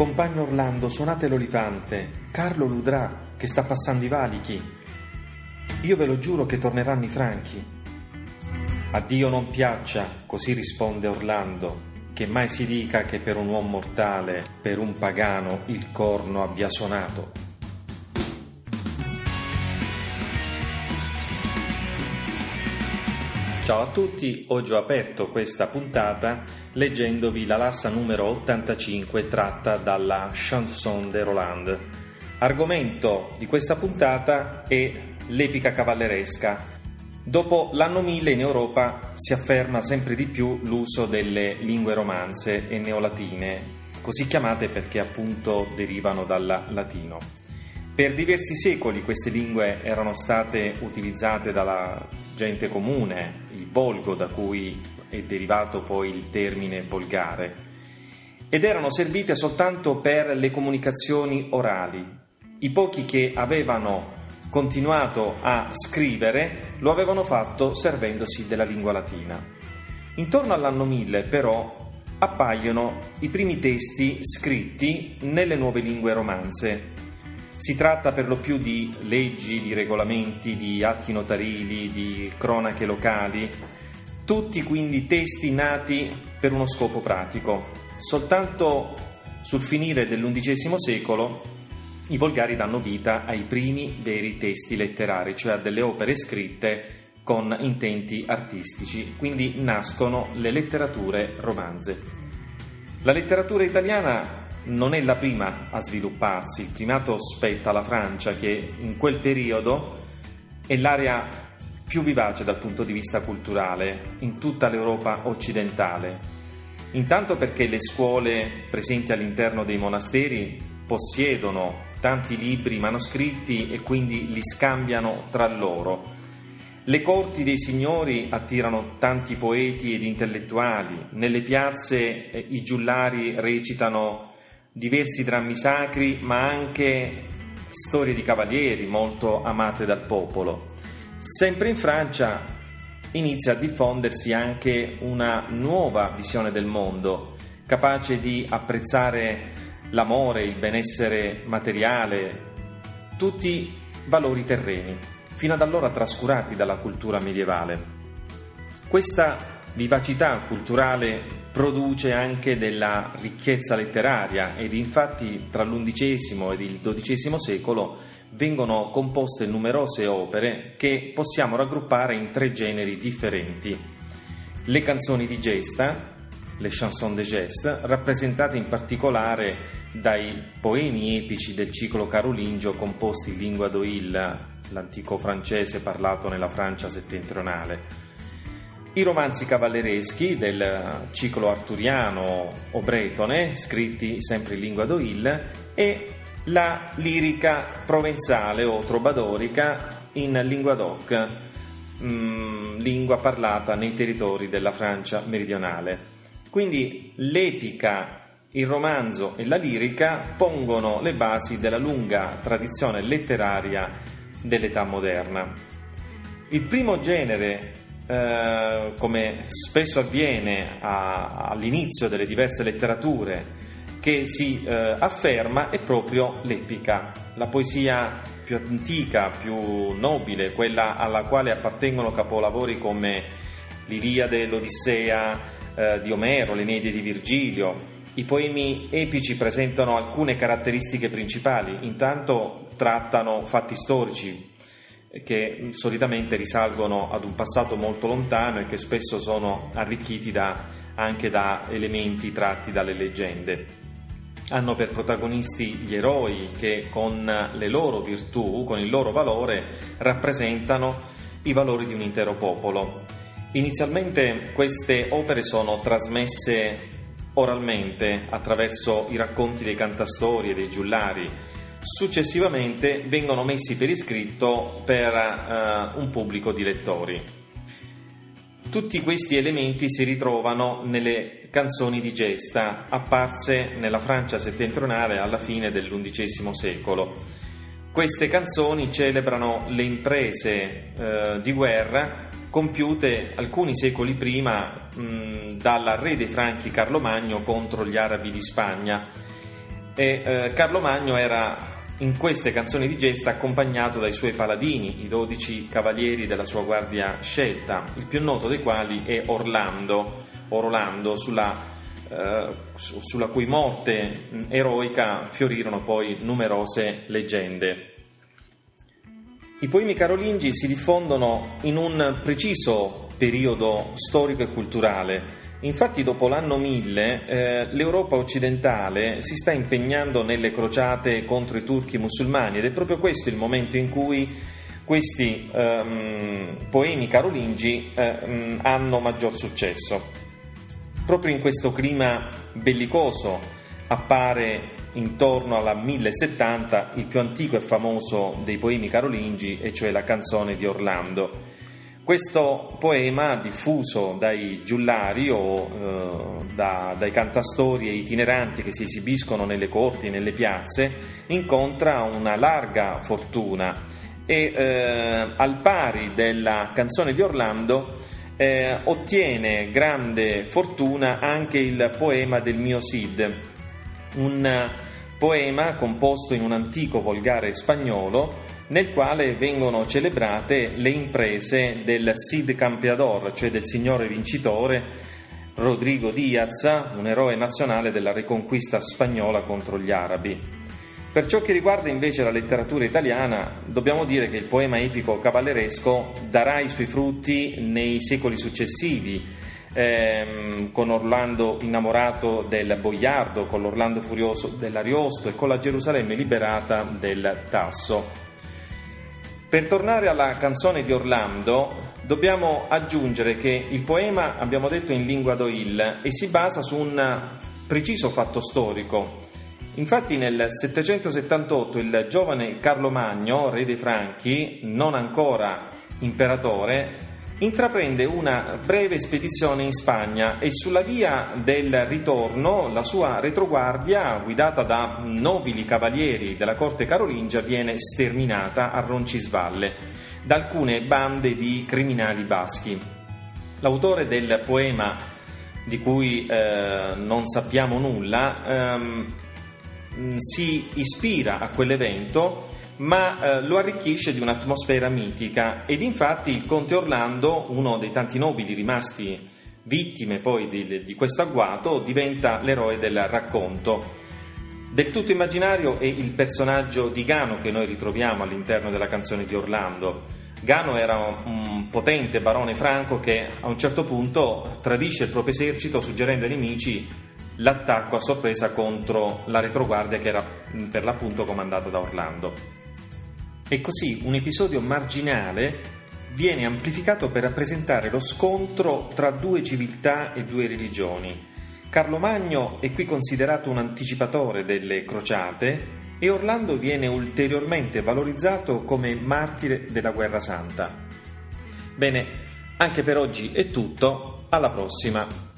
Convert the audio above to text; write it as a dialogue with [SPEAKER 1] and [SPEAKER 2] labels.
[SPEAKER 1] Compagno Orlando, suonate l'olifante. Carlo ludrà, che sta passando i valichi. Io ve lo giuro che torneranno i franchi. A Dio non piaccia, così risponde Orlando, che mai si dica che per un uomo mortale, per un pagano, il corno abbia suonato. Ciao a tutti, oggi ho aperto questa puntata leggendovi la lassa numero 85 tratta dalla Chanson de Roland. Argomento di questa puntata è l'epica cavalleresca. Dopo l'anno 1000 in Europa si afferma sempre di più l'uso delle lingue romanze e neolatine, così chiamate perché appunto derivano dal latino. Per diversi secoli queste lingue erano state utilizzate dalla gente comune, il volgo da cui è derivato poi il termine volgare, ed erano servite soltanto per le comunicazioni orali. I pochi che avevano continuato a scrivere lo avevano fatto servendosi della lingua latina. Intorno all'anno 1000 però appaiono i primi testi scritti nelle nuove lingue romanze. Si tratta per lo più di leggi, di regolamenti, di atti notarili, di cronache locali, tutti quindi testi nati per uno scopo pratico. Soltanto sul finire dell'undicesimo secolo i volgari danno vita ai primi veri testi letterari, cioè a delle opere scritte con intenti artistici, quindi nascono le letterature romanze. La letteratura italiana non è la prima a svilupparsi, il primato spetta alla Francia che in quel periodo è l'area più vivace dal punto di vista culturale in tutta l'Europa occidentale. Intanto perché le scuole presenti all'interno dei monasteri possiedono tanti libri manoscritti e quindi li scambiano tra loro. Le corti dei signori attirano tanti poeti ed intellettuali, nelle piazze eh, i giullari recitano diversi drammi sacri, ma anche storie di cavalieri molto amate dal popolo. Sempre in Francia inizia a diffondersi anche una nuova visione del mondo, capace di apprezzare l'amore, il benessere materiale, tutti valori terreni, fino ad allora trascurati dalla cultura medievale. Questa vivacità culturale produce anche della ricchezza letteraria ed infatti tra l'undicesimo ed il XII secolo vengono composte numerose opere che possiamo raggruppare in tre generi differenti. Le canzoni di gesta, le chansons de geste, rappresentate in particolare dai poemi epici del ciclo carolingio composti in lingua d'Oil, l'antico francese parlato nella Francia settentrionale. I romanzi cavallereschi del ciclo arturiano o bretone, scritti sempre in lingua d'Oil, e la lirica provenzale o trobadorica in lingua d'oc, mm, lingua parlata nei territori della Francia meridionale. Quindi l'epica il romanzo e la lirica pongono le basi della lunga tradizione letteraria dell'età moderna. Il primo genere, eh, come spesso avviene a, all'inizio delle diverse letterature, che si eh, afferma è proprio l'epica, la poesia più antica, più nobile, quella alla quale appartengono capolavori come l'Iliade, l'Odissea eh, di Omero, l'Eneide di Virgilio, i poemi epici presentano alcune caratteristiche principali, intanto trattano fatti storici che solitamente risalgono ad un passato molto lontano e che spesso sono arricchiti da, anche da elementi tratti dalle leggende. Hanno per protagonisti gli eroi che con le loro virtù, con il loro valore, rappresentano i valori di un intero popolo. Inizialmente queste opere sono trasmesse oralmente attraverso i racconti dei cantastori e dei giullari. Successivamente vengono messi per iscritto per uh, un pubblico di lettori. Tutti questi elementi si ritrovano nelle canzoni di gesta apparse nella Francia settentrionale alla fine dell'undicesimo secolo. Queste canzoni celebrano le imprese uh, di guerra compiute alcuni secoli prima mh, dal re dei Franchi Carlo Magno contro gli arabi di Spagna e eh, Carlo Magno era in queste canzoni di gesta accompagnato dai suoi paladini, i dodici cavalieri della sua guardia scelta, il più noto dei quali è Orlando, Orlando sulla, eh, sulla cui morte eroica fiorirono poi numerose leggende. I poemi carolingi si diffondono in un preciso periodo storico e culturale. Infatti dopo l'anno 1000 eh, l'Europa occidentale si sta impegnando nelle crociate contro i turchi musulmani ed è proprio questo il momento in cui questi ehm, poemi carolingi ehm, hanno maggior successo. Proprio in questo clima bellicoso appare intorno alla 1070 il più antico e famoso dei poemi carolingi, e cioè la canzone di Orlando. Questo poema, diffuso dai giullari o eh, da, dai cantastori e itineranti che si esibiscono nelle corti e nelle piazze, incontra una larga fortuna e eh, al pari della canzone di Orlando eh, ottiene grande fortuna anche il poema del mio Cid, un poema composto in un antico volgare spagnolo nel quale vengono celebrate le imprese del Cid Campeador, cioè del signore vincitore Rodrigo Diaz, un eroe nazionale della riconquista spagnola contro gli arabi. Per ciò che riguarda invece la letteratura italiana, dobbiamo dire che il poema epico cavalleresco darà i suoi frutti nei secoli successivi, ehm, con Orlando innamorato del boiardo, con l'Orlando furioso dell'Ariosto e con la Gerusalemme liberata del Tasso. Per tornare alla canzone di Orlando, dobbiamo aggiungere che il poema, abbiamo detto, è in lingua d'Oil e si basa su un preciso fatto storico. Infatti nel 778 il giovane Carlo Magno, re dei Franchi, non ancora imperatore, intraprende una breve spedizione in Spagna e sulla via del ritorno la sua retroguardia, guidata da nobili cavalieri della corte carolingia, viene sterminata a Roncisvalle da alcune bande di criminali baschi. L'autore del poema, di cui eh, non sappiamo nulla, ehm, si ispira a quell'evento ma eh, lo arricchisce di un'atmosfera mitica ed infatti il conte Orlando, uno dei tanti nobili rimasti vittime poi di, di questo agguato, diventa l'eroe del racconto. Del tutto immaginario è il personaggio di Gano che noi ritroviamo all'interno della canzone di Orlando. Gano era un potente barone franco che a un certo punto tradisce il proprio esercito suggerendo ai nemici l'attacco a sorpresa contro la retroguardia che era per l'appunto comandata da Orlando. E così un episodio marginale viene amplificato per rappresentare lo scontro tra due civiltà e due religioni. Carlo Magno è qui considerato un anticipatore delle crociate e Orlando viene ulteriormente valorizzato come martire della guerra santa. Bene, anche per oggi è tutto, alla prossima!